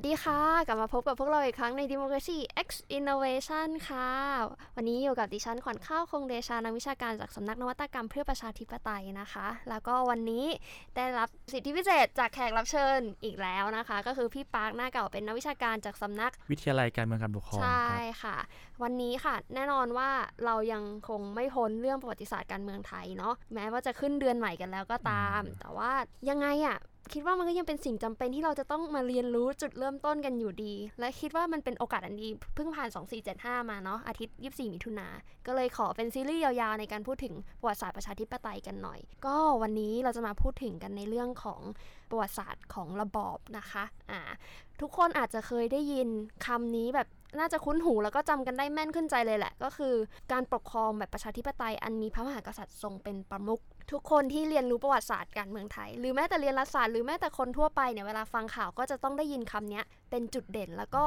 วัสดีค่ะ กลับมาพบกับพวกเราอีกครั้งใน Democracy X Innovation ค่ะ วันนี้อยู่กับดิฉันขวัญข้าวคงเดชานักวิชาการจากสำนักนวัตกรรมเพื่อประชาธิปไตยนะคะ แล้วก็วันนี้ได้รับสิทธิพิเศษจากแขกรับเชิญอีกแล้วนะคะ ก็คือพี่ปาร์คหน้าเก่าเป็นนักวิชาการจากสำนัก วิทยาลัยการเมืองการปกครองใช่ครับค่ะ วันนี้ค่ะ แน่นอนว่าเรายังคงไม่พ้นเรื่องประวัติศาสตร์การเมืองไทยเนาะแม้ว่าจะขึ้นเดือนใหม่กันแล้วก็ตาม แต่ว่ายังไงอะ คิดว่ามันก็ยังเป็นสิ่งจำเป็นที่เราจะต้องมาเรียนรู้จุดเริ่มต้นกันอยู่ดี และคิดว่ามันเป็นโอกาสอันดีเพิ่งผ่าน 2475 มาเนาะอาทิตย์ 24 มิถุนาก็เลยขอเป็นซีรีส์ยาวๆในการพูดถึงประวัติศาสตร์ประชาธิปไตยกันหน่อย ก็วันนี้เราจะมาพูดถึงกันในเรื่องของประวัติศาสตร์ของระบอบนะคะอ่าทุกคนอาจจะเคยได้ยินคำนี้แบบน่าจะคุ้นหูแล้วก็จำกันได้แม่นขึ้นใจเลยแหละ ก็คือการปกครองแบบประชาธิปไตยอันมีพระมหากษัตริย์ทรงเป็นประมุข ทุกคนที่เรียนรู้ประวัติศาสตร์การเมืองไทย หรือแม้แต่เรียนรัฐศาสตร์หรือแม้แต่คนทั่วไปเนี่ยเวลาฟังข่าวก็จะต้องได้ยินคำนี้เป็นจุดเด่นแล้วก็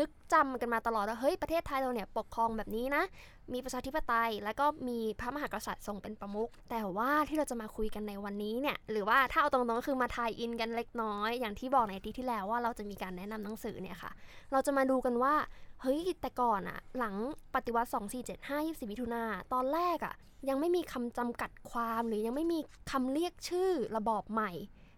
นึกจำกันมาตลอดว่าเฮ้ยประเทศไทยเราเนี่ยปกครองแบบนี้นะ มีประชาธิปไตย แล้วก็มีพระมหากษัตริย์ทรงเป็นประมุขแต่ว่าที่เราจะมาคุยกันในวันนี้เนี่ยหรือว่าถ้าเอาตรงๆก็คือมาทายอินกันเล็กน้อย อย่างที่บอกในที่ที่แล้วว่าเราจะมีการแนะนำหนังสือเนี่ยค่ะ เราจะมาดูกันว่าเฮ้ยแต่ก่อนอะหลังปฏิวัติ 2475 24มิถุนาตอนแรกอะยังไม่มีคำจำกัดความหรือยังไม่มีคำเรียกชื่อระบอบใหม่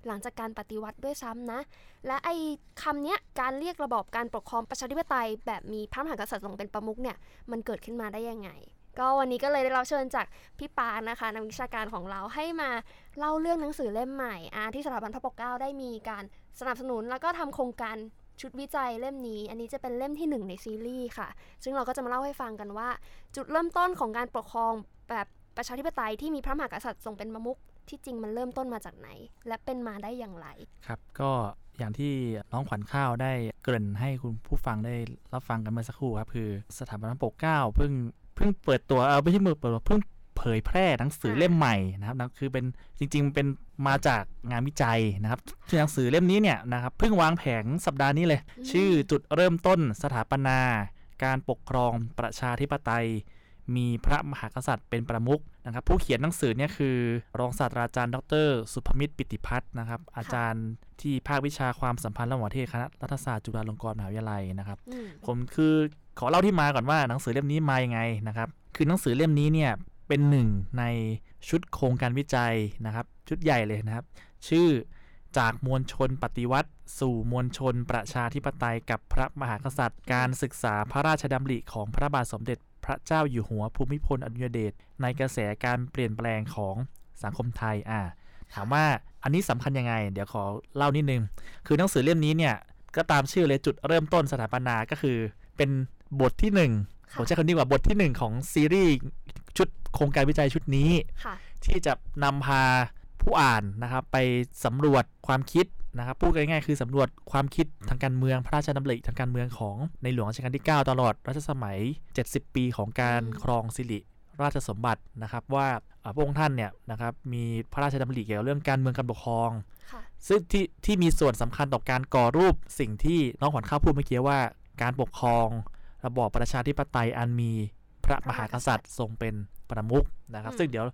หลังจากการปฏิวัติด้วยซ้ำนะ และไอ้คำเนี้ยการเรียกระบอบการปกครองประชาธิปไตย แบบมีพระมหากษัตริย์ทรงเป็นประมุขเนี่ยมันเกิดขึ้นมาได้ยังไง ก็วันนี้ก็เลยได้รับเชิญจากพี่ปานนะคะนักวิชาการของเราให้มาเล่าเรื่องหนังสือเล่มใหม่อาที่สถาบันพระปกเกล้าได้มีการสนับสนุนแล้วก็ทำโครงการชุดวิจัยเล่มนี้ อันนี้จะเป็นเล่มที่หนึ่งในซีรีส์ค่ะ ซึ่งเราก็จะมาเล่าให้ฟังกันว่า จุดเริ่มต้นของการปกครองแบบประชาธิปไตยที่มีพระมหากษัตริย์ทรงเป็นประมุข ที่จริงมันเริ่มต้นมาจากไหน และเป็นมาได้อย่างไร ครับก็อย่างที่น้องขวัญข้าวได้เกริ่นให้คุณผู้ฟังได้รับฟังกันเมื่อสักครู่ครับคือสถาบันพระปกเกล้าเพิ่งเพิ่งเปิดตัวเออไม่ใช่มือเปิดตัวเพิ่งเผยแพร่หนังสือเล่มใหม่นะครับนะคือเป็นจริง ๆ เป็นมาจากงานวิจัยนะครับชื่อหนังสือเล่มนี้เนี่ยนะครับเพิ่งวางแผงสัปดาห์นี้เลยอืมชื่อจุดเริ่มต้นสถาปนา การปกครองประชาธิปไตย มีพระมหากษัตริย์เป็นประมุขนะครับ ผู้เขียนหนังสือเนี่ยคือ รองศาสตราจารย์ ดร สุภมิตรปิติพัฒน์นะครับ อาจารย์ที่ภาควิชาความสัมพันธ์ระหว่างประเทศคณะรัฐศาสตร์จุฬาลงกรณ์มหาวิทยาลัยนะครับอืมผมคือขอเล่าที่มาก่อนว่าหนังสือเล่มนี้มายังไงนะครับ คือหนังสือเล่มนี้เนี่ยเป็นหนึ่งในชุดโครงการวิจัยนะครับ ชุดใหญ่เลยนะครับ ชื่อจากมวลชนปฏิวัติ สู่มวลชนประชาธิปไตยกับพระมหากษัตริย์ การศึกษาพระราชดำริของพระบาทสมเด็จพ ระเจ้าอยู่หัวภูมิพลอดุลยเดชในกระแสการเปลี่ยนแปลงของสังคมไทยอ่าถามว่าอันนี้สำคัญยังไง เดี๋ยวขอเล่านิดนึง คือหนังสือเล่มนี้เนี่ยก็ตามชื่อเลยจุดเริ่มต้นสถาปนาก็คือ เป็นบทที่หนึ่งค่ะผมใช้คำนี้ว่าบทที่หนึ่งของซีรีส์ชุดโครงการวิจัยชุดนี้ค่ะที่จะนำพาผู้อ่านนะครับไปสำรวจความคิด นะครับพูดง่ายๆคือสำรวจความคิดทางการเมืองพระราชดำริทางการเมืองของในหลวงรัชกาลที่ 9 ตลอดรัชสมัย 70 ปีของการอืมครองสิริราชสมบัตินะครับว่าอ่าพระองค์ท่านเนี่ยนะครับมีพระราชดำริเกี่ยวกับเรื่องการเมืองการปกครองค่ะซึ่งที่ที่มีส่วนสำคัญต่อการก่อรูปสิ่งที่น้องขวัญข้าวพูดเมื่อกี้ว่า การปกครอง ระบอบประชาธิปไตยอันมีพระมหากษัตริย์ทรงเป็นประมุขนะครับอืมซึ่งเดี๋ยว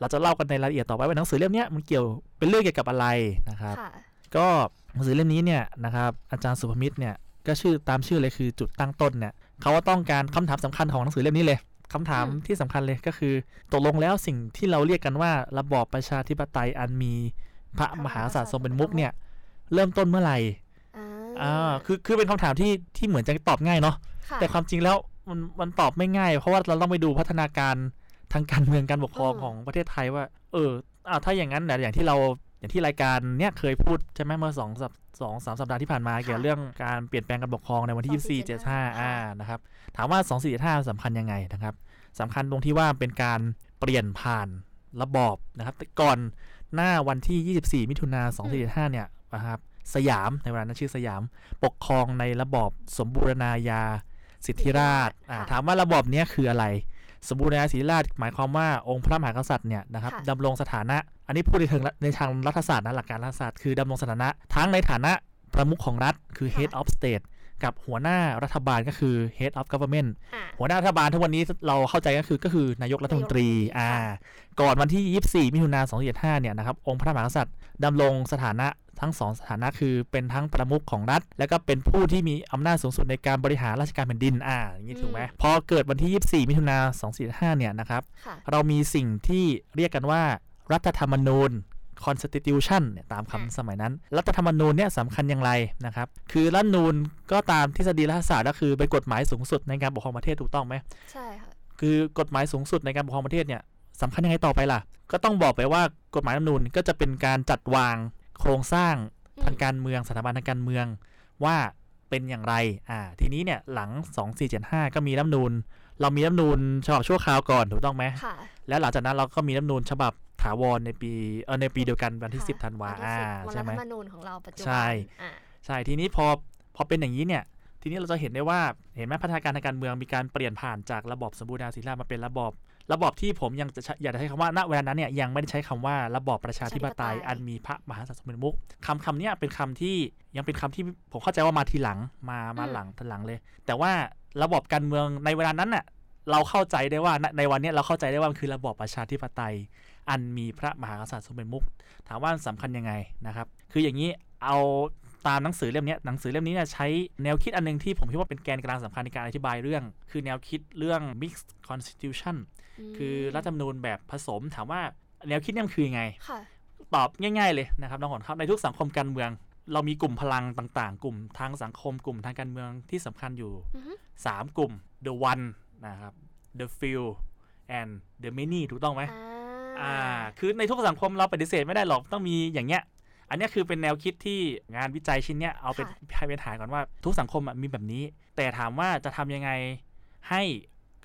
เราจะเล่ากันในรายละเอียดต่อไปว่าหนังสือเล่มเนี้ยมันเกี่ยวเป็นเรื่องเกี่ยวกับอะไรนะครับค่ะ ก็หนังสือเล่มนี้เนี่ยนะครับอาจารย์สุภมิตรเนี่ยก็ชื่อตามชื่อเลยคือจุดตั้งต้นเนี่ยเขาว่าต้องการคำถามสำคัญของหนังสือเล่มนี้เลยคำถามอืมที่สำคัญเลยก็คือ ตกลงแล้วสิ่งที่เราเรียกกันว่าระบอบประชาธิปไตยอันมีพระมหากษัตริย์ทรงเป็นมุขเนี่ย เริ่มต้นเมื่อไหร่อ่าอ่าคือคือเป็นคำถามที่ที่เหมือนจะตอบง่ายเนาะค่ะแต่ความจริงแล้วมันมันตอบไม่ง่าย เพราะว่าเราต้องไปดูพัฒนาการทางการเมืองการปกครองอืมของประเทศไทยว่า เอออ้าวถ้าอย่างนั้นเนี่ยอย่างที่เรา อย่างที่รายการเนี่ยเคยพูดใช่ไหมเมื่อสองสัปสองสามสัปดาห์ที่ผ่านมาเกี่ยวกับเรื่องการเปลี่ยนแปลงการปกครองในวันที่ 24 75อ่านะครับถามว่า 2475สำคัญยังไงนะครับสำคัญตรงที่ว่าเป็นการเปลี่ยนผ่านระบอบนะครับแต่ก่อนหน้าวันที่ 24 มิถุนา2475เนี่ยนะครับสยามในเวลานั้นชื่อสยามปกครองในระบอบสมบูรณาญาสิทธิราชอ่าค่ะถามว่าระบอบเนี้ยคืออะไร สมบูรณาญาสิทธิราชหมายความว่าองค์พระมหากษัตริย์เนี่ยนะครับค่ะดำรงสถานะ อันนี้พูดในเชิงในทางรัฐศาสตร์นะหลักการรัฐศาสตร์คือดำรงสถานะ ทั้งในฐานะประมุขของรัฐคือ head of state กับหัวหน้ารัฐบาลก็คือ head of government อ่าหัวหน้ารัฐบาลทุกวันนี้เราเข้าใจก็คือก็คือนายกรัฐมนตรีนายกรัฐมนตรีอ่าค่ะก่อนวันที่ 24 มิถุนายน25เนี่ยนะครับองค์พระมหากษัตริย์ดำรงสถานะ ทั้งสองสถานะคือเป็นทั้งประมุขของรัฐ แล้วก็เป็นผู้ที่มีอำนาจสูงสุดในการบริหารราชการแผ่นดินอ่าอย่างนี้ถูกไหมพอเกิดวันที่ 24 มิถุนา2475เนี่ยนะครับค่ะเรามีสิ่งที่เรียกกันว่ารัฐธรรมนูญ constitution เนี่ยตามอะคำสมัยนั้น รัฐธรรมนูญเนี่ยสำคัญอย่างไรนะครับ คือรัฐธรรมนูญก็ตามทฤษฎีรัฐศาสตร์ก็คือเป็นกฎหมายสูงสุดในการปกครองประเทศถูกต้องไหมใช่ค่ะคือกฎหมายสูงสุดในการปกครองประเทศเนี่ยสำคัญยังไงต่อไปล่ะ ก็ต้องบอกไปว่ากฎหมายรัฐธรรมนูญก็จะเป็นการจัดวาง โครงสร้างอืมทางการเมืองสถาบันทางการเมืองว่าเป็นอย่างไร อ่า ทีนี้เนี่ยหลัง 2475 ก็มีรัฐธรรมนูญเรามีรัฐธรรมนูญฉบับชั่วคราวก่อนถูกต้องไหมค่ะแล้วหลังจากนั้นเราก็มีรัฐธรรมนูญฉบับถาวรในปี เออในปีเดียวกันวันที่ค่ะ10ธันวาวันที่อ่า10วันใช่รัฐไหมธรรมนูญของเราปัจจุบัน ใช่อ่าใช่ ทีนี้พอ พอเป็นอย่างนี้เนี่ย ทีนี้เราจะเห็นได้ว่า เห็นไหมพัฒนาการทางการเมืองมีการเปลี่ยนผ่านจากระบอบสมบูรณาญาสิทธิราชย์มาเป็นระบอบ ระบอบที่ผมยังจะใช้อยากจะใช้คำว่าณเวลานั้นเนี่ยยังไม่ได้ใช้คำว่าระบอบประชาธิปไตยประชาธิปไตยอันมีพระมหากษัตริย์ทรงเป็นมุกคำคำเนี้ยเป็นคำที่ยังเป็นคำที่ผมเข้าใจว่ามาทีหลังมามาหลังทีหลังเลย แต่ว่าระบอบการเมืองในเวลานั้นน่ะเราเข้าใจได้ว่าณในวันเนี้ยเราเข้าใจได้ว่ามันคือระบอบประชาธิปไตย อันมีพระมหากษัตริย์ทรงเป็นมุกถามว่ามันสำคัญยังไงนะครับ คืออย่างนี้เอา ตามหนังสือเล่มเนี้ยหนังสือเล่มนี้เนี่ยใช้แนวคิดอันหนึงที่ผมคิดว่าเป็นแกนกลางสำคัญในการอธิบายเรื่อง คือแนวคิดเรื่อง mixed constitution มคือรัฐธรรมนูญแบบผสมถามว่าแนวคิดเนี่ยมันคือยังไงค่ะตอบง่าย ๆเลยนะครับน้องขอนครับในทุกสังคมการเมือง เรามีกลุ่มพลังต่างๆ กลุ่มทางสังคมกลุ่มทางการเมืองที่สำคัญอยู่อือฮึ3กลุ่ม the one นะครับ the few and the many ถูกต้องไหมอ่าอ่า คือในทุกสังคมเราปฏิเสธไม่ได้หรอก ต้องมีอย่างเงี้ย อันเนี้ยคือเป็นแนวคิดที่งานวิจัยชิ้นเนี้ยเอาเป็นให้เป็นฐานก่อนว่าทุกสังคมอะมีแบบนี้ แต่ถามว่าจะทำยังไงให้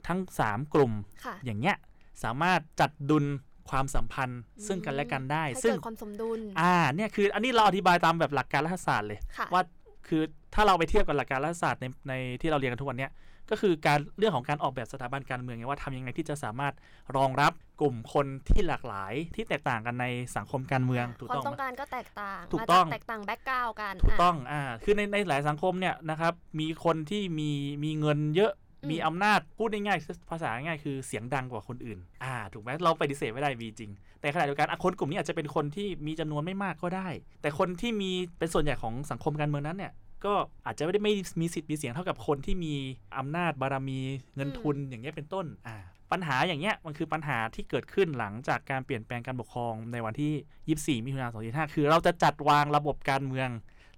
ทั้ง 3 กลุ่มค่ะอย่างเงี้ยสามารถจัดดุลความสัมพันธ์ซึ่งกันและกันได้ให้ซึ่งเกิดความสมดุลอ่าเนี่ยคืออันนี้เราอธิบายตามแบบหลักการรัฐศาสตร์เลยค่ะว่าคือถ้าเราไปเทียบกับหลักการรัฐศาสตร์ในในที่เราเรียนกันทุกวันเนี้ย ก็คือการเรื่องของการออกแบบสถาบันการเมืองไงว่าทำยังไงที่จะสามารถรองรับกลุ่มคนที่หลากหลายที่แตกต่างกันในสังคมการเมืองถูกความต้องต้องไหมการก็แตกต่างถูกมาต้องแตกต่างแบ็กกราวกันถูกะต้องอ่าคือในในหลายสังคมเนี่ยนะครับมีคนที่มีมีเงินเยอะอืมมีอำนาจพูดง่ายๆภาษาง่ายๆคือเสียงดังกว่าคนอื่น อ่า ถูกไหมเราปฏิเสธไม่ได้มีจริง แต่ขณะเดียวกันอะคนกลุ่มนี้อาจจะเป็นคนที่มีจำนวนไม่มากก็ได้ แต่คนที่มีเป็นส่วนใหญ่ของสังคมการเมืองนั้นเนี่ย ก็อาจจะไม่ได้ไม่มีสิทธิ์มีเสียงเท่ากับคนที่มีอำนาจบารมีเงินทุนอย่างเงี้ยเป็นต้นอ่าปัญหาอย่างเงี้ยมันคือปัญหาที่เกิดขึ้นหลังจากการเปลี่ยนแปลงการปกครองในวันที่ 24 มิถุนายน 25 คือเราจะจัดวางระบบการเมือง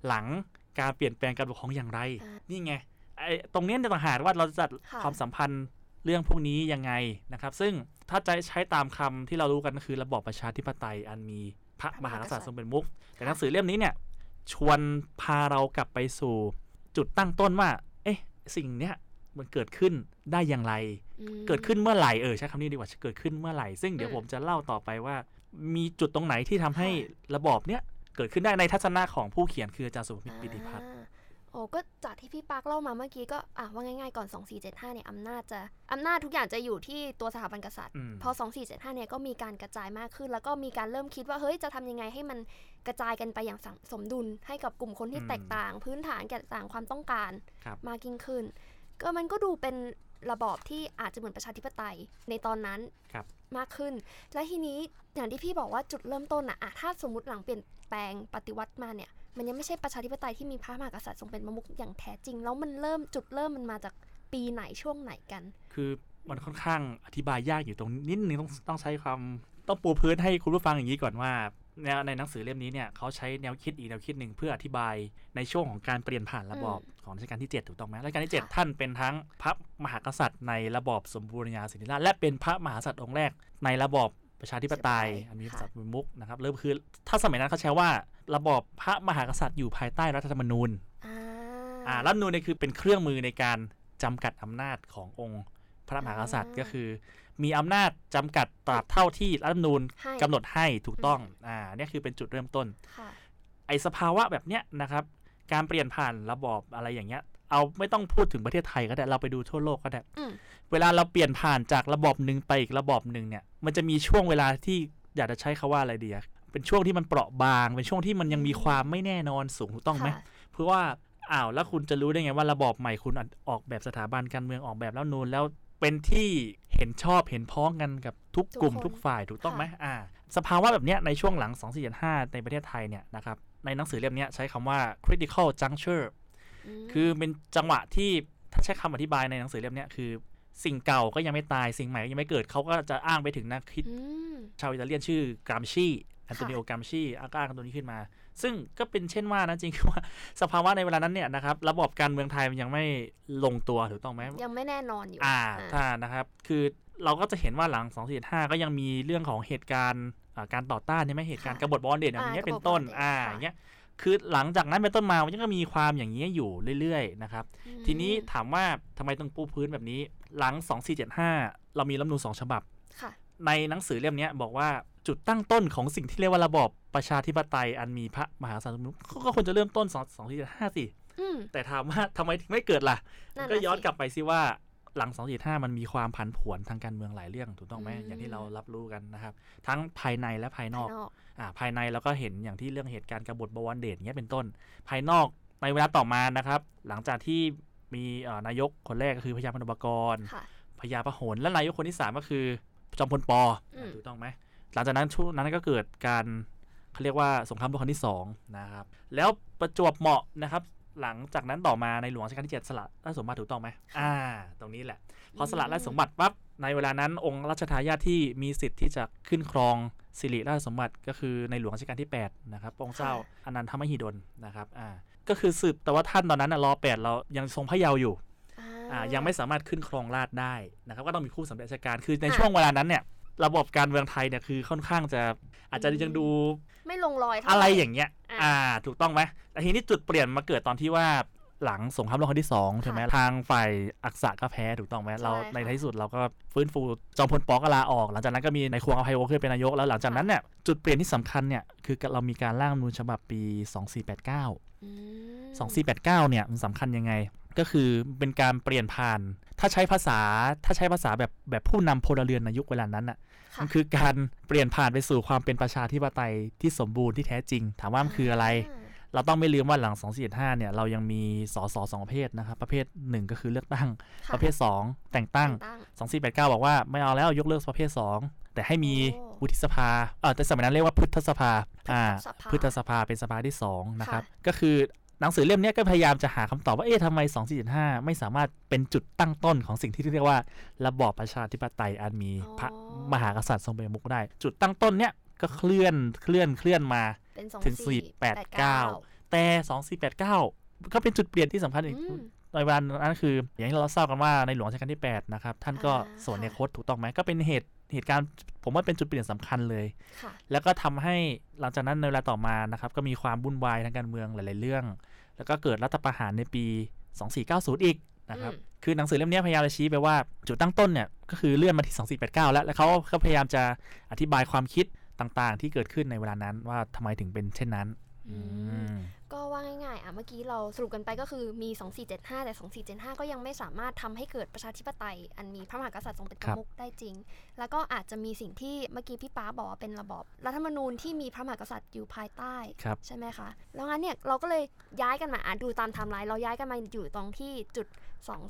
หลังการเปลี่ยนแปลงการปกครองอย่างไรอ่านี่ไงไอ้ตรงเนี้ยเนี่ยต่างหากว่าเราจะจัดค่ะความสัมพันธ์เรื่องพวกนี้ยังไงนะครับ ซึ่งถ้าจะใช้ตามคำที่เรารู้กันก็คือระบอบประชาธิปไตยอันมีพระมหากษัตริย์ทรงเป็นมุขแต่หนังสือเล่มนี้เนี่ย ชวนพาเรากลับไปสู่จุดตั้งต้นว่า เอ๊ะ สิ่งเนี้ยมันเกิดขึ้นได้อย่างไรอืมเกิดขึ้นเมื่อไหร่เออใช้คำนี้ดีกว่าเกิดขึ้นเมื่อไหร่ ซึ่งเดี๋ยวอืมผมจะเล่าต่อไปว่า มีจุดตรงไหนที่ทำให้ระบอบเนี้ยเกิดขึ้นได้ในทัศนะของผู้เขียนคืออาจารย์สุภมิตรปิติพัฒน์อ่า โอ้ก็จากที่พี่ปาร์คเล่ามาเมื่อกี้ก็อะว่าง่ายๆก่อน 2475เนี่ยอำนาจจะอำนาจทุกอย่างจะอยู่ที่ตัวสถาบันกษัตริย์อืมพอ 2475เนี่ยก็มีการกระจายมากขึ้น แล้วก็มีการเริ่มคิดว่าเฮ้ยจะทำยังไงให้มันกระจายกันไปอย่างสังสมดุลให้กับกลุ่มคนที่อืมแตกต่าง พื้นฐานแตกต่างความต้องการครับมากยิ่งขึ้น ก็มันก็ดูเป็นระบอบที่อาจจะเหมือนประชาธิปไตยในตอนนั้นครับมากขึ้น และทีนี้อย่างที่พี่บอกว่าจุดเริ่มต้นอะอะถ้าสมมติหลังเปลี่ยนแปลงปฏิวัติมาเนี่ย มันยังไม่ใช่ประชาธิปไตยที่มีพระมหากษัตริย์ทรงเป็นประมุขอย่างแท้จริง แล้วมันเริ่มจุดเริ่มมันมาจากปีไหนช่วงไหนกัน คือมันค่อนข้างอธิบายยากอยู่ตรงนิดนึงต้องต้องใช้ความต้องปูพื้นให้คุณผู้ฟังอย่างนี้ก่อนว่าแนวในหนังสือเล่มนี้เนี่ยเขาใช้แนวคิดอีกแนวคิดหนึ่งเพื่ออธิบายในช่วงของการเปลี่ยนผ่านระบอบของรัชกาลที่ 7 ถูกต้องไหมรัชกาลที่ค่ะ7ท่านเป็นทั้งพระมหากษัตริย์ในระบอบสมบูรณาญาสิทธิราชย์และเป็นพระมหากษัตริย์องค์แรกในระบอบ ประชาธิปไตยอันมีพระสัตว์เป็นมุกนะครับเริ่มคือถ้าสมัยนั้นเขาใช้ว่าระบอบพระมหากษัตริย์อยู่ภายใต้รัฐธรรมนูญอ่าอ่ารัฐธรรมนูญเนี่ยคือเป็นเครื่องมือในการจำกัดอำนาจขององค์พระมหากษัตริย์ก็คือ มีอำนาจจำกัดตราบเท่าที่รัฐธรรมนูญให้กำหนดให้ถูกต้องอ่าเนี่ยคือเป็นจุดเริ่มต้นค่ะไอสภาวะแบบเนี้ยนะครับ การเปลี่ยนผ่านระบอบอะไรอย่างเงี้ย เอาไม่ต้องพูดถึงประเทศไทยก็ได้เราไปดูทั่วโลกก็ได้อืมเวลาเราเปลี่ยนผ่านจากระบอบหนึ่งไปอีกระบอบหนึ่งเนี่ย มันจะมีช่วงเวลาที่อยากจะใช้คาว่าอะไรดีอะเป็นช่วงที่มันเปราะบาง เป็นช่วงที่มันยังมีความไม่แน่นอนสูงถูกต้องไหมค่ะเพราะว่าอ้าวแล้วคุณจะรู้ได้ไงว่าระบอบใหม่คุณออกแบบสถาบันการเมืองออกแบบแล้วนูนแล้วเป็นที่เห็นชอบเห็นพ้องกันกับทุกทุกกลุ่มคนทุกฝ่ายถูกต้องไหมค่ะอ่า สภาวะแบบเนี้ยในช่วงหลัง 2475 ในประเทศไทยเนี่ยนะครับในหนังสือเล่มเนี้ยใช้คำว่า critical juncture ม คือเป็นจังหวะที่ถ้าใช้คำอธิบายในหนังสือเล่มเนี้ยคือ สิ่งเก่าก็ยังไม่ตายสิ่งใหม่ก็ยังไม่เกิดเขาก็จะอ้างไปถึงนักคิดอืมชาวอิตาเลียนชื่อกรามชีแอนโตนิโอกรามชีอ้างตัวนี้ขึ้นมา ซึ่งก็เป็นเช่นว่านะจริงๆคือว่าสภาวะในเวลานั้นเนี่ยนะครับระบบการเมืองไทยมันยังไม่ลงตัวถูกต้องไหมยังไม่แน่นอนอยู่อ่าอ่าถ้านะครับคือเราก็จะเห็นว่าหลัง 2 4 5 ก็ยังมีเรื่องของเหตุการณ์อ่าการต่อต้านใช่ไหมเหตุการณ์กบฏบอลเด่นอย่างเงี้ยเป็นต้น อ่าอย่างเงี้ย คือหลังจากนั้นเป็นต้นมามันก็มีความอย่างนี้ยอยู่เรื่อยๆนะครับอืมทีนี้ถามว่าทำไมต้องปูพื้นแบบนี้ หลัง 2475 เรามีรัฐธรรมนูญสองฉบับค่ะในหนังสือเล่มเนี้ยบอกว่าจุดตั้งต้นของสิ่งที่เรียกว่าระบอบประชาธิปไตยอันมีพระมหากษัตริย์ทรงเป็นมุขก็ควรจะเริ่มต้น2 2475สิอืมแต่ถามว่าทำไมถึงไม่เกิดล่ะนั่นก็น่ะย้อนสิกลับไปซิว่าหลัง 245 มันมีความผันผวนทางการเมืองหลายเรื่องถูกต้องไหมอืมอย่างที่เรารับรู้กันนะครับ ทั้งภายในและภายนอกภายนอกอ่า ภายในเราก็เห็นอย่างที่เรื่องเหตุการณ์กบฏบวรเดชเงี้ยเป็นต้น ภายนอกในเวลาต่อมานะครับ หลังจากที่มีเอ่อนายกคนแรกก็คือพญาพนมกรค่ะพญาพหลและนายกคนที่ 3 ก็คือจอมพลปออืมถูกต้องไหมหลังจากนั้นช่วงนั้นก็เกิดการเขาเรียกว่าสงครามโลกครั้งที่สองนะครับแล้วประจวบเหมาะนะครับหลังจากนั้นต่อมาในหลวงรัชกาลที่ 7 สละราชสมบัติถูกต้องไหมอ่า ตรงนี้แหละ พอสละราชสมบัติปั๊บในเวลานั้นองค์รัชทายาทที่มีสิทธิ์ที่จะขึ้นครอง สิริราชสมบัติก็คือในหลวงรัชกาลที่ 8 นะครับพระองค์เจ้าอนันทมหิดลนะครับอ่าก็คือสืบแต่ว่าท่านตอนนั้นน่ะรอแปดเรายังทรงพระเยาว์อยู่อ่ายังไม่สามารถขึ้นครองราชย์ได้นะครับ ก็ต้องมีผู้สำเร็จราชการคือในค่ะช่วงเวลานั้นเนี่ยระบบการเมืองไทยเนี่ยคือค่อนข้างจะอาจจะอืมยังดูไม่ลงรอยเท่าอะไรหอย่างเงี้ยอ่าอ่า ถูกต้องไหมแต่ทีนี้จุดเปลี่ยนมาเกิดตอนที่ว่า หลังสงครามโลกครั้งที่สองใช่ไหมค่ะทางฝ่ายอักษะก็แพ้ถูกต้องไหมเราใช่ค่ะในท้ายที่สุดเราก็ฟื้นฟูจอมพลปอก็ลาออก หลังจากนั้นก็มีในายควงอภัยวงศ์ขึ้นเป็นนายกแล้วหลังจากนั้นเนี่ยจุดเปลี่ยนที่สำคัญเนี่ยคือเรามีการร่างรัฐธรรมนูญฉบับปี 2489อืม2489 เนี่ยมันสำคัญยังไง ก็คือเป็นการเปลี่ยนผ่าน ถ้าใช้ภาษาถ้าใช้ภาษาแบบแบบผู้นำพลเรือนในยุคเวลานั้นอะค่ะมันคือการเปลี่ยนผ่านไปสู่ความเป็นประชาธิปไตยที่สมบูรณ์ที่แท้จริง ถามว่ามันคืออะไร เราต้องไม่ลืมว่าหลัง 2475เนี่ยเรายังมีสสสองประเภทนะครับ ประเภท 1 ก็คือเลือกตั้งค่ะประเภท 2 แต่งตั้งแต่ตั้ง 2489 บอกว่าไม่เอาแล้วยกเลิกประเภท 2 แต่ให้มีโอ้วุฒิสภาเออแต่สมัยนั้นเรียกว่าพุทธสภาอ่าสภาพุทธสภาเป็นสภาที่ 2 นะครับค่ะก็คือหนังสือเล่มเนี้ยก็พยายามจะหาคำตอบว่า เอ๊ะทำไม 2475 ไม่สามารถเป็นจุดตั้งต้นของสิ่งที่เรียกว่า ระบอบประชาธิปไตยอันมีพระมหากษัตริย์ทรงเป็นประมุขได้ จุดตั้งต้นเนี้ยก็เคลื่อนเคลื่อนเคลื่อนมา เป็นสองถึงสี่489แต่2489ก็เป็นจุดเปลี่ยนที่สำคัญอีกอืมในเวลานั้นคือ อย่างที่เราทราบกันว่าในหลวงรัชกาลที่ 8 นะครับ ท่านก็อ่าสวนในค่ะคตถูกต้องไหมก็เป็นเหตุเหตุการณ์ผมว่าเป็นจุดเปลี่ยนสำคัญเลยค่ะแล้วก็ทำให้หลังจากนั้นในเวลาต่อมานะครับ ก็มีความวุ่นวายทางการเมืองหลาย ๆ เรื่อง แล้วก็เกิดรัฐประหารในปี 2490 อีกนะครับอืมคือหนังสือเล่มนี้พยายามจะชี้ไปว่า จุดตั้งต้นเนี่ยก็คือเลื่อนมาที่ 2489 แล้ว แล้วเขาก็พยายามจะอธิบายความคิด ต่างๆ ที่เกิดขึ้นในเวลานั้นว่าทำไมถึงเป็นเช่นนั้นอือืมก็ว่าง่ายๆอะเมื่อกี้เราสรุปกันไปก็คือมี 2475 แต่ 2475 ก็ยังไม่สามารถทำให้เกิดประชาธิปไตย อันมีพระมหากษัตริย์ทรงเป็นประมุขได้จริง แล้วก็อาจจะมีสิ่งที่เมื่อกี้พี่ป๊าบอกว่าเป็นระบอบรัฐธรรมนูญที่มีพระมหากษัตริย์อยู่ภายใต้ครับใช่ไหมคะ แล้วงั้นเนี่ยเราก็เลยย้ายกันมาอะดูตามไทม์ไลน์เราย้ายกันมาอยู่ตรงที่จุด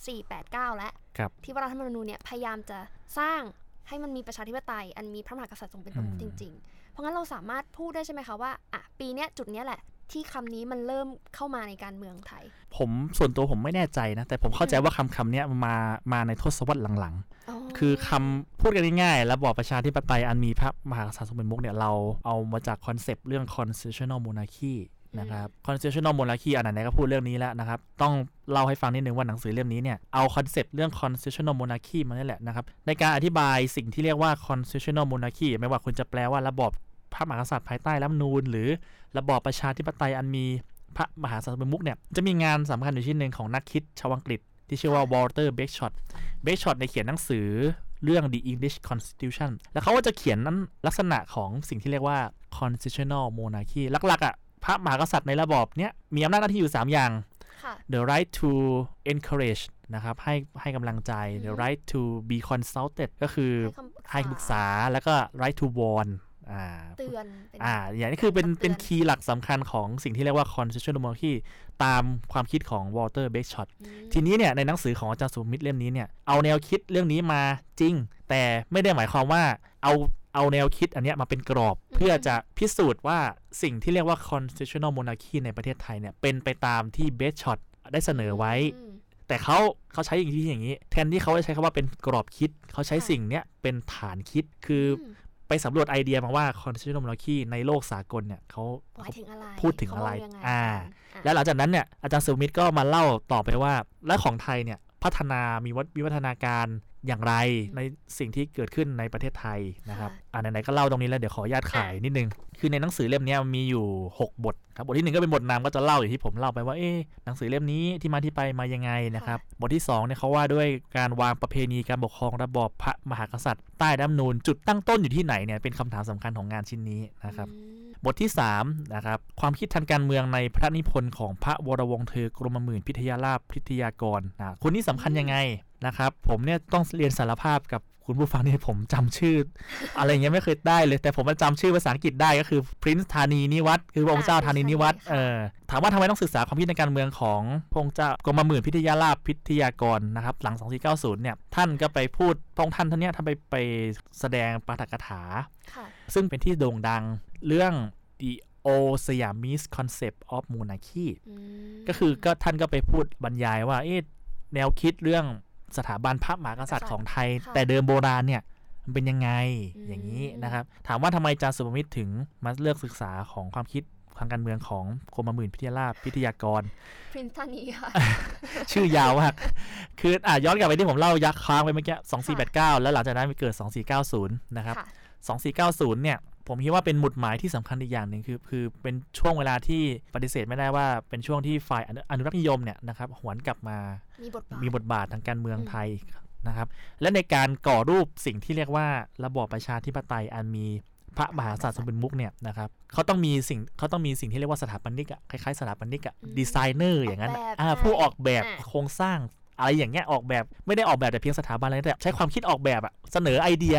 2489 แล้วครับที่ว่ารัฐธรรมนูญเนี่ยพยายามจะสร้าง ให้มันมีประชาธิปไตย อันมีพระมหากษัตริย์ทรงเป็นประมุขอืมจริง ๆ เพราะงั้นเราสามารถพูดได้ใช่ไหมคะว่าอะปีเนี้ยจุดเนี้ยแหละ ที่คำนี้มันเริ่มเข้ามาในการเมืองไทย ผมส่วนตัวผมไม่แน่ใจนะ แต่ผมเข้าใจว่าคำคำเนี้ยมามาในทศวรรษหลังๆ คือคำพูดกันง่ายๆระบอบประชาธิปไตยอันมีพระมหากษัตริย์ทรงเป็นประมุขเนี่ยเราเอามาจาก concept เรื่อง constitutional monarchy นะครับ constitutional monarchy อันไหนก็พูดเรื่องนี้แล้วนะครับ ต้องเล่าให้ฟังนิดนึงว่าหนังสือเล่มนี้เนี่ย เอา concept เรื่อง constitutional monarchy มานี่แหละนะครับ ในการอธิบายสิ่งที่เรียกว่า constitutional monarchy ไม่ว่าคุณจะแปลว่าระบอบพระมหากษัตริย์ภายใต้รัฐธรรมนูญหรือระบอบประชาธิปไตยอันมีพระมหากษัตริย์เป็นประมุขเนี่ย จะมีงานสำคัญอยู่ชิ้นหนึ่งของนักคิดชาวอังกฤษ ที่ชื่อว่า Walter Bagehot เบชช็อตในเขียนหนังสือเรื่อง The English Constitution แล้วเขาก็จะเขียนนั้นลักษณะของสิ่งที่เรียกว่า constitutional monarchy หลักๆอะ พระมหากษัตริย์ในระบอบเนี้ยมีอำนาจหน้าที่อยู่ 3 อย่างค่ะ the right to encourage นะครับให้ให้กำลังใจ the อืม right to be consulted ก็คือให้ให้คำปรึกษาแล้วก็ right to warn อ่าเตือนเป็นอ่าอย่างนี้คือเป็นคำเตือนเป็นคีย์หลักสำคัญของสิ่งที่เรียกว่า constitutional monarchy ตามความคิดของ Walter Bagehot อืมทีนี้เนี่ยในหนังสือของอาจารย์สุมิตรเล่มนี้เนี่ยเอาแนวคิดเรื่องนี้มาจริง แต่ไม่ได้หมายความว่าเอา เอาแนวคิดอันเนี้ยมาเป็นกรอบเพื่อจะพิสูจน์ว่าสิ่งที่เรียกว่า constitutional monarchy ในประเทศไทยเนี่ย เป็นไปตามที่เบสช็อตได้เสนอไว้อืมแต่เขาเขาใช้อย่างที่อย่างนี้ แทนที่เขาจะใช้คำว่าเป็นกรอบคิด เขาใช้ค่ะสิ่งเนี้ยเป็นฐานคิดคืออมไปสำรวจไอเดียมาว่า constitutional monarchy ในโลกสากลเนี่ยเขาหมายถึงอะไรพูดถึงอะไรเขามยังไงอ่ากันและหลังจากนั้นเนี่ยอาจารย์สุมิตรก็มาเล่าต่อไปว่า และของไทยเนี่ยพัฒนามีวัฒวิวัฒนาการ อย่างไรในสิ่งที่เกิดขึ้นในประเทศไทยนะครับอ่าไหนๆก็เล่าตรงนี้แล้วเดี๋ยวขออนุญาตขายนิดนึง คือในหนังสือเล่มเนี้ยมีอยู่ 6 บทครับบทที่หนึ่งก็เป็นบทนำก็จะเล่าอย่างที่ผมเล่าไปว่าเอ๊ะหนังสือเล่มนี้ที่มาที่ไปมายังไงนะครับบทที่2เนี่ยเขาว่าด้วยการวางประเพณีการปกครองระบอบพระมหากษัตริย์ ใต้รัฐธรรมนูญจุดตั้งต้นอยู่ที่ไหนเนี่ยเป็นคำถามสำคัญของงานชิ้นนี้นะครับอืมบทที่3นะครับความคิดทางการเมืองในพระนิพนธ์ของพระวรวงศ์เธอกรมหมื่นพิทยาลาภพิทยากรนะคนนี้สำคัญยังไง นะครับ ผมเนี่ยต้องเรียนสารภาพกับคุณผู้ฟังนี่ผมจำชื่อ อะไรเงี้ยไม่เคยได้เลย แต่ผมมาจำชื่อภาษาอังกฤษได้ก็คือ Prince ธานีนิวัตรคือพระองค์เจ้าธานีนิวัตรเออถามว่าทำไมต้องศึกษาความคิดในการเมืองของพระองค์เจ้ากรมหมื่นพิทยาลาภพิทยากรนะครับ หลัง 2490 เนี่ย ท่านก็ไปพูดพระองค์ท่านท่านเนี้ยท่านไปไปแสดงปาฐกถาค่ะซึ่งเป็นที่โด่งดังเรื่อง The Old Siamese Concept of Monarchy อืมก็คือก็ท่านก็ไปพูดบรรยายว่าเอ๊ะแนวคิดเรื่อง สถาบันพระมหากษัตริย์ของไทยค่ะแต่เดิมโบราณเนี่ยมันเป็นยังไงอืมอย่างนี้นะครับ ถามว่าทำไมอาจารย์สุภมิตรถึงมาเลือกศึกษาของความคิดทางการเมืองของกรมหมื่นพิทยาลาภพิทยากรพรินซ์ธานีค่ะ ชื่อยาวมากคืออะย้อนกลับไปที่ผมเล่ายักษ์ค้างไปเมื่อกี้2489แล้วหลังจากนั้นไปเกิด2490นะครับค่ะ2490เนี่ย ผมคิดว่าเป็นหมุดหมายที่สำคัญอีกอย่างหนึ่งคือคือเป็นช่วงเวลาที่ปฏิเสธไม่ได้ว่าเป็นช่วงที่ฝ่ายอนุอนุรักษ์นิยมเนี่ยนะครับหวนกลับมามีบทบาทมีบทบาททางการเมืองอืมไทยนะครับ และในการก่อรูปสิ่งที่เรียกว่าระบอบประชาธิปไตยอันมีพระมหากษัตริย์ทรงเป็นมุกเนี่ยนะครับเขาต้องมีสิ่งเขาต้องมีสิ่งที่เรียกว่าสถาปนิกอะคล้ายๆสถาปนิกอะดีไซเนอร์อย่างนั้นอะอ่าผู้ออกแบบโครงสร้างอะไรอย่างเงี้ยออกแบบไม่ได้ออกแบบแต่เพียงสถาบันอะไรแต่ใช้ความคิดออกแบบอะเสนอไอเดีย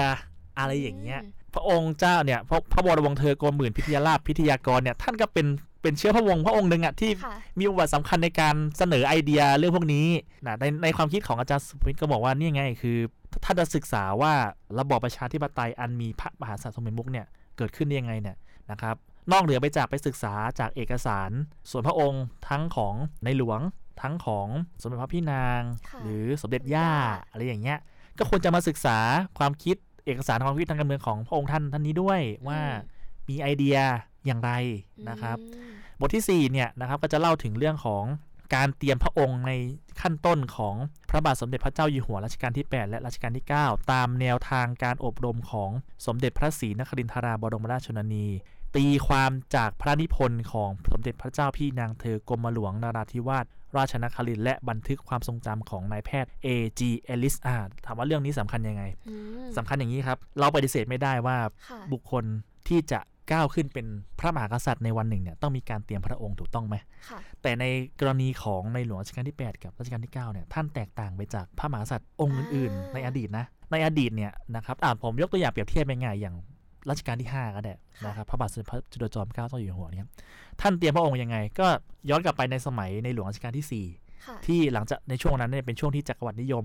อะไรอย่างเงี้ยม พระองค์เจ้าเนี่ยพระพระวรวงศ์เธอกรมหมื่นพิทยาลาภพิทยากรเนี่ยท่านก็เป็นเป็นเชื้อพระวงศ์พระองค์หนึ่งอะที่ค่ะ มีบทบาทสำคัญในการเสนอไอเดียเรื่องพวกนี้นะในในความคิดของอาจารย์สุพิตก็บอกว่านี่ไงคือถ้าจะศึกษาว่าระบอบประชาธิปไตยอันมีพระมหากษัตริย์ทรงเป็นมุกเนี่ยเกิดขึ้นได้ยังไงเนี่ยนะครับนอกเหนือไปจากไปศึกษาจากเอกสาร ส่วนพระองค์ทั้งของในหลวงทั้งของสมเด็จพระพี่นาง ค่ะ หรือสมเด็จย่าอะไรอย่างเงี้ย ก็ควรจะมาศึกษาความคิด เอกสารความคิดทางการเมืองของพระองค์ท่านท่านนี้ด้วยว่าอืมมีไอเดียอย่างไรนะครับอืมบทที่4เนี่ยนะครับก็จะเล่าถึงเรื่องของการเตรียมพระองค์ในขั้นต้นของพระบาทสมเด็จพระเจ้าอยู่หัวรัชกาลที่ 8 และรัชกาลที่ 9 ตามแนวทางการอบรมของสมเด็จพระศรีนครินทราบรมราชชนนี ตีความจากพระนิพนธ์ของสมเด็จพระเจ้าพี่นางเธอกรมหลวงนาราธิวาส ราชนครินทร์และบันทึกความทรงจำของนายแพทย์ A.G. Ellis อ่าถามว่าเรื่องนี้สำคัญยังไงอืมสำคัญอย่างนี้ครับ เราปฏิเสธไม่ได้ว่าค่ะบุคคลที่จะก้าวขึ้นเป็นพระมหากษัตริย์ในวันหนึ่งเนี่ยต้องมีการเตรียมพระองค์ถูกต้องไหมค่ะแต่ในกรณีของในหลวงรัชกาลที่ 8 กับรัชกาลที่ 9 เนี่ยท่านแตกต่างไปจากพระมหากษัตริย์องค์อื่นอ่าๆในอดีตนะ ในอดีตเนี่ยนะครับอ่าผมยกตัวอย่างเปรียบเทียบง่ายๆอย่าง รัชกาลที่ 5 ก็ได้นะครับพระบาทสมเด็จพระจุลจอมเกล้าเจ้าอยู่หัวเนี่ยท่านเตรียมพระองค์ยังไง ก็ย้อนกลับไปในสมัยในหลวงรัชกาลที่ค่ะ4ที่หลังจากในช่วงนั้นเนี่ยเป็นช่วงที่จักรวรรดินิยม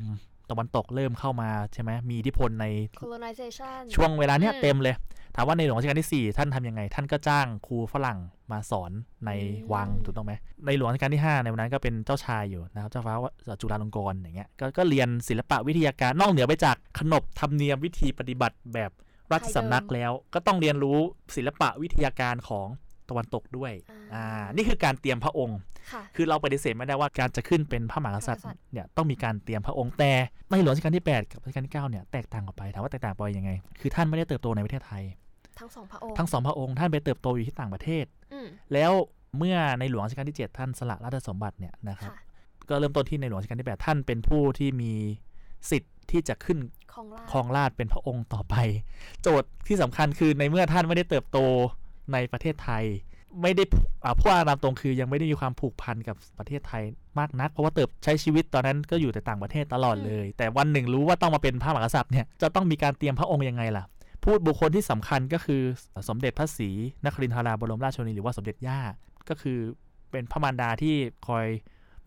ตะวันตกเริ่มเข้ามาใช่ไหมมีอิทธิพลใน colonization ช่วงเวลาเนี้ยอืมเต็มเลย ถามว่าในหลวงรัชกาลที่ 4 ท่านทำยังไง ท่านก็จ้างครูฝรั่งมาสอนในอืมวังถูกต้องไหมในหลวงรัชกาลที่ 5 ในวันนั้นก็เป็นเจ้าชายอยู่นะครับเจ้าฟ้าจุฬาลงกรณ์อย่างเงี้ยก็ก็เรียนศิลปะวิทยาการนอกเหนือไปจากขนบธรรมเนียมวิธีปฏิบัติแบบ ราชสำนักแล้วก็ต้องเรียนรู้ศิลปะวิทยาการของตะวันตกด้วย อ่าอ่านี่คือการเตรียมพระองค์ค่ะคือเราปฏิเสธไม่ได้ว่าการจะขึ้นเป็นพระมหากษัตริย์พระมหากษัตริย์เนี่ยต้องมีการเตรียมพระองค์แต่ในหลวงรัชกาลที่ 8 กับรัชกาลที่9เนี่ยแตกต่างออกไปถามว่าแตกต่างไปยังไง คือท่านไม่ได้เติบโตในประเทศไทย ทั้งสองพระองค์ทั้งสองพระองค์ท่านไปเติบโตอยู่ที่ต่างประเทศอืมแล้วเมื่อในหลวงรัชกาลที่ 7 ท่านสละราชสมบัติเนี่ยนะครับค่ะก็เริ่มต้นที่ในหลวงรัชกาลที่ 8 ท่านเป็นผู้ที่มีสิทธิ์ที่จะขึ้นของราช ครองราชย์เป็นพระองค์ต่อไป โจทย์ที่สำคัญคือในเมื่อท่านไม่ได้เติบโตในประเทศไทย ไม่ได้ผูกอ่าพูดตามตรงคือยังไม่ได้มีความผูกพันกับประเทศไทยมากนัก เพราะว่าเติบใช้ชีวิตตอนนั้นก็อยู่แต่ต่างประเทศตลอดเลย แต่วันหนึ่งรู้ว่าต้องมาเป็นพระมหากษัตริย์เนี่ยจะต้องมีการเตรียมพระองค์ยังไงล่ะพูดบุคคลที่สำคัญก็คือสมเด็จพระศรีนครินทราบรมราชชนนีหรือว่าสมเด็จย่าก็คือเป็นพระมารดาที่คอย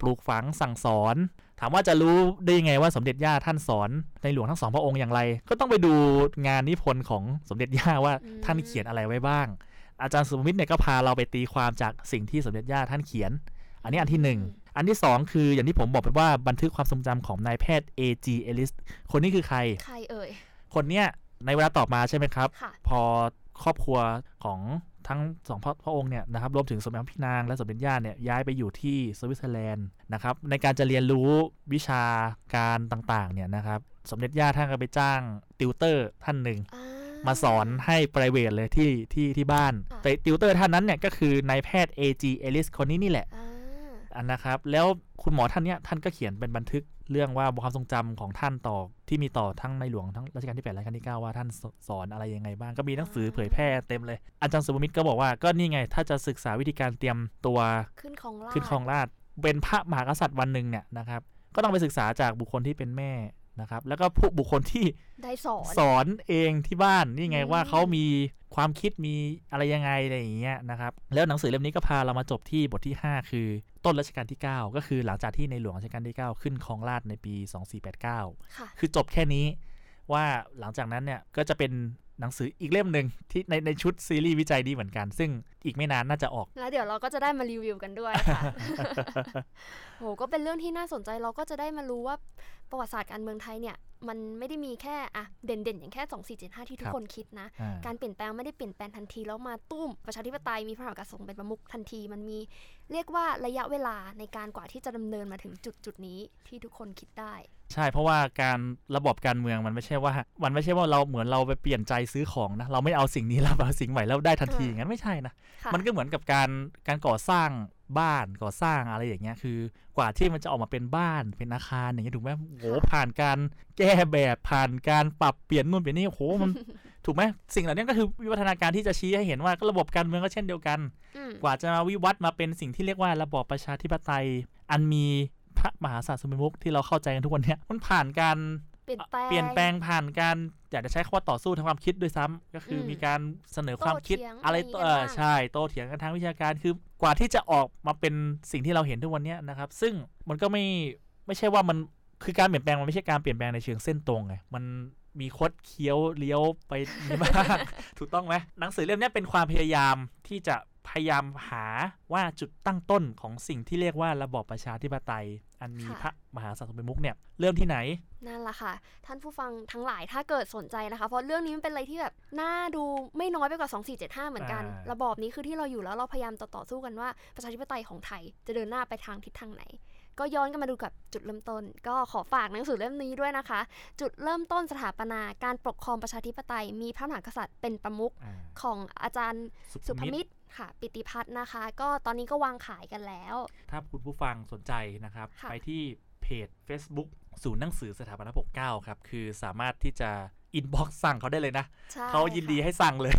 ปลูกฝังสั่งสอน ถามว่าจะรู้ได้ยังไงว่าสมเด็จย่าท่านสอนในหลวงทั้งสองพระองค์อย่างไร ก็ต้องไปดูงานนิพนธ์ของสมเด็จย่าว่าอืมท่านเขียนอะไรไว้บ้าง อาจารย์สุภมิตรเนี่ยก็พาเราไปตีความจากสิ่งที่สมเด็จย่าท่านเขียน อันนี้อันที่หนึ่งอันที่สองคืออย่างที่ผมบอกไปว่าบันทึกความทรงจำของนายแพทย์ A.G. Ellis คนนี้คือใครใครเอ่ยคนเนี้ยในเวลาต่อมาใช่ไหมครับค่ะพอครอบครัวของ ทั้งสองพระพระองค์เนี่ยนะครับรวมถึงสมเด็จพระพี่นางและสมเด็จย่าเนี่ยย้ายไปอยู่ที่สวิตเซอร์แลนด์นะครับในการจะเรียนรู้วิชาการต่างๆเนี่ยนะครับสมเด็จย่าท่านก็ไปจ้างติวเตอร์ท่านหนึ่งอ่มาสอนให้ p r i v a t เลยที่ที่ที่บ้านค่ะแต่ติวเตอร์ท่านนั้นเนี่ยก็คือนายแพทย์ A.G. Ellis คนนี้นี่แหละ อ่าอันนะครับ แล้วคุณหมอท่านเนี้ยท่านก็เขียนเป็นบันทึกเรื่องว่าความทรงจำของท่านต่อที่มีต่อทั้งในหลวงทั้งรัชกาลที่8และรัชกาลที่ 9 ว่าท่านสสอนอะไรยังไงบ้างก็มีหนังสือเผยแพร่เต็มเลย อาจารย์สุภมิตรก็บอกว่าก็นี่ไง ถ้าจะศึกษาวิธีการเตรียมตัวขึ้นของราชขึ้นครองราชย์เป็นพระมหากษัตริย์วันหนึ่งเนี่ยนะครับก็ต้องไปศึกษาจากบุคคลที่เป็นแม่ นะครับ แล้วก็ผู้บุคคลที่ได้สอนสอนเองที่บ้านนี่ไงอืมว่าเขามีความคิดมีอะไรยังไงอะไรอย่างเงี้ยนะครับแล้วหนังสือเล่มนี้ก็พาเรามาจบที่บทที่ 5 คือต้นรัชกาลที่ 9 ก็คือหลังจากที่ในหลวงรัชกาลที่ 9 ขึ้นครองราชย์ในปี 2489ค่ะคือจบแค่นี้ว่าหลังจากนั้นเนี่ยก็จะเป็น หนังสืออีกเล่มหนึ่งที่ในในชุดซีรีส์วิจัยนี้เหมือนกัน ซึ่งอีกไม่นานน่าจะออก แล้วเดี๋ยวเราก็จะได้มารีวิวกันด้วยค่ะโหก็เป็นเรื่องที่น่าสนใจเราก็จะได้มารู้ว่าประวัติศาสตร์การเมืองไทยเนี่ยมันไม่ได้มีแค่อะเด่นๆ อย่างแค่2475 ที่ทุคกรับคนคิดนะอ่าการเปลี่ยนแปลงไม่ได้เปลี่ยนแปลงทันทีแล้วมาตุ้มประชาธิปไตยมีพระมหากษัตริย์ทรงเป็นประมุขทันที มันมีเรียกว่าระยะเวลาในการกว่าที่จะดำเนินมาถึงจุดจุดๆนี้ที่ทุกคนคิดได้ ใช่เพราะว่าการระบบการเมืองมันไม่ใช่ว่า มันไม่ใช่ว่าเราเหมือนเราไปเปลี่ยนใจซื้อของนะเราไม่เอาสิ่งนี้แล้วเอาสิ่งใหม่แล้วได้ทันทีค่ะอย่างนั้นไม่ใช่นะค่ะมันก็เหมือนกับการการก่อสร้างบ้านก่อสร้างอะไรอย่างเงี้ยคือกว่าที่มันจะออกมาเป็นบ้านเป็นอาคารอย่างเงี้ยถูกไหมโหผ่านการแก้แบบผ่านการปรับเปลี่ยนนู่นเปลี่ยนนี่โหมันถูกไหมสิ่งเหล่านี้ก็คือวิวัฒนาการที่จะชี้ให้เห็นว่าระบบการเมืองก็เช่นเดียวกันอืมกว่าจะมาวิวัฒน์มาเป็นสิ่งที่เรียกว่าระบอบประชาธิปไตย อันมี พระมหากษัตริย์สมมุติที่เราเข้าใจกันทุกวันเนี้ยมันผ่านการเปลี่ยนแปลงเปลี่ยนแปลงผ่านการอยากจะใช้คำว่าต่อสู้ทางความคิดด้วยซ้ำก็คืออมมีการเสนอความคิดโต้เถียงอะไรอะไรต่อกันเออบ้างใช่โตเถียงกันทางวิชาการคือกว่าที่จะออกมาเป็นสิ่งที่เราเห็นทุกวันเนี้ยนะครับ ซึ่งมันก็ไม่ไม่ใช่ว่ามันคือการเปลี่ยนแปลงมันไม่ใช่การเปลี่ยนแปลงในเชิงเส้นตรงไงมันมีคดเคี้ยวเลี้ยวไปนี่บ้างถูกต้องไหมหนังสือเล่มเนี้ยเป็นความพยายามที่จะพยายามหาว่าจุดตั้งต้นของสิ่งที่เรียกว่าระบอบประชาธิปไตย อันมีพระมหากษัตริย์ทรงเป็นมุกเนี่ยเริ่มที่ไหน นั่นแหละค่ะ ท่านผู้ฟังทั้งหลายถ้าเกิดสนใจนะคะ เพราะเรื่องนี้มันเป็นอะไรที่แบบน่าดูไม่น้อยไปกว่า 2475 เหมือนกันอ่าระบอบนี้คือที่เราอยู่แล้วเราพยายามต่อต่อสู้กันว่าประชาธิปไตยของไทยจะเดินหน้าไปทางทิศทางไหน ก็ย้อนกันมาดูกับจุดเริ่มต้น ก็ขอฝากหนังสือเล่มนี้ด้วยนะคะ จุดเริ่มต้นสถาปนาการปกครองประชาธิปไตย มีพระมหากษัตริย์เป็นประมุขอ่าของอาจารย์สุภตรมิตรค่ะ ปิติพัฒน์นะคะ ก็ตอนนี้ก็วางขายกันแล้ว ถ้าคุณผู้ฟังสนใจนะครับค่ะไปที่เพจ Facebook ศูนย์หนังสือสถาปนาปกเกล้าครับ คือสามารถที่จะ อินบ็อกซ์สั่งเขาได้เลยนะใช่เขายินดีค่ะให้สั่งเลย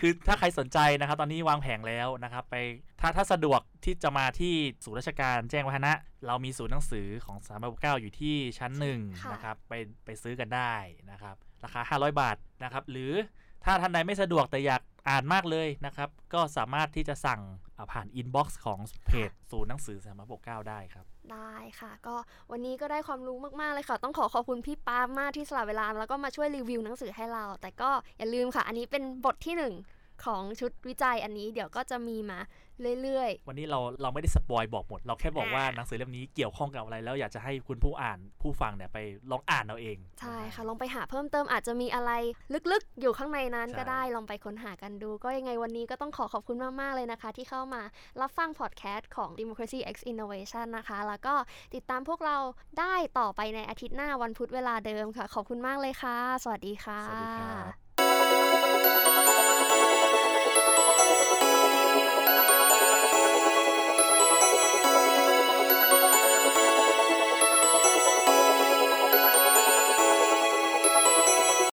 คือถ้าใครสนใจนะครับ ตอนนี้วางแผงแล้วนะครับ ไปถ้าถ้าสะดวกที่จะมาที่ศูนย์ราชการแจ้งวัฒนะ เรามีศูนย์หนังสือของสถาปนาปกเกล้าอยู่ที่ชั้นหนึ่งค่ะนะครับ ไปไปซื้อกันได้นะครับ ราคา 500 บาทนะครับ หรือถ้าท่านใดไม่สะดวกแต่อยาก อ่านมากเลยนะครับ ก็สามารถที่จะสั่งผ่าน inbox ของเพจศูนย์หนังสือพระปกเกล้าได้ครับ ได้ค่ะ ก็วันนี้ก็ได้ความรู้มาก ๆ เลยค่ะ ต้องขอขอบคุณพี่ปามมากที่สละเวลา แล้วก็มาช่วยรีวิวหนังสือให้เรา แต่ก็อย่าลืมค่ะ อันนี้เป็นบทที่หนึ่ง ของชุดวิจัยอันนี้เดี๋ยวก็จะมีมาเรื่อยวันนี้เราเราไม่ได้ spoil บอกหมด เราแค่บอกว่าหนังสือเล่มนี้เกี่ยวข้องกับอะไร แล้วอยากจะให้คุณผู้อ่านผู้ฟังเนี่ยไปลองอ่านเอาเองๆใช่ค่ะลองไปหาเพิ่มเติมอาจจะมีอะไรลึกๆ อยู่ข้างในนั้นใช่ก็ได้ลองไปค้นหากันดู ก็ยังไงวันนี้ก็ต้องขอขอบคุณมากๆเลยนะคะ ที่เข้ามารับฟังพอดแคสต์ของ Democracy X Innovation นะคะ แล้วก็ติดตามพวกเราได้ต่อไปในอาทิตย์หน้าวันพุธเวลาเดิมค่ะ ขอบคุณมากเลยค่ะ สวัสดีค่ะ สวัสดีครับ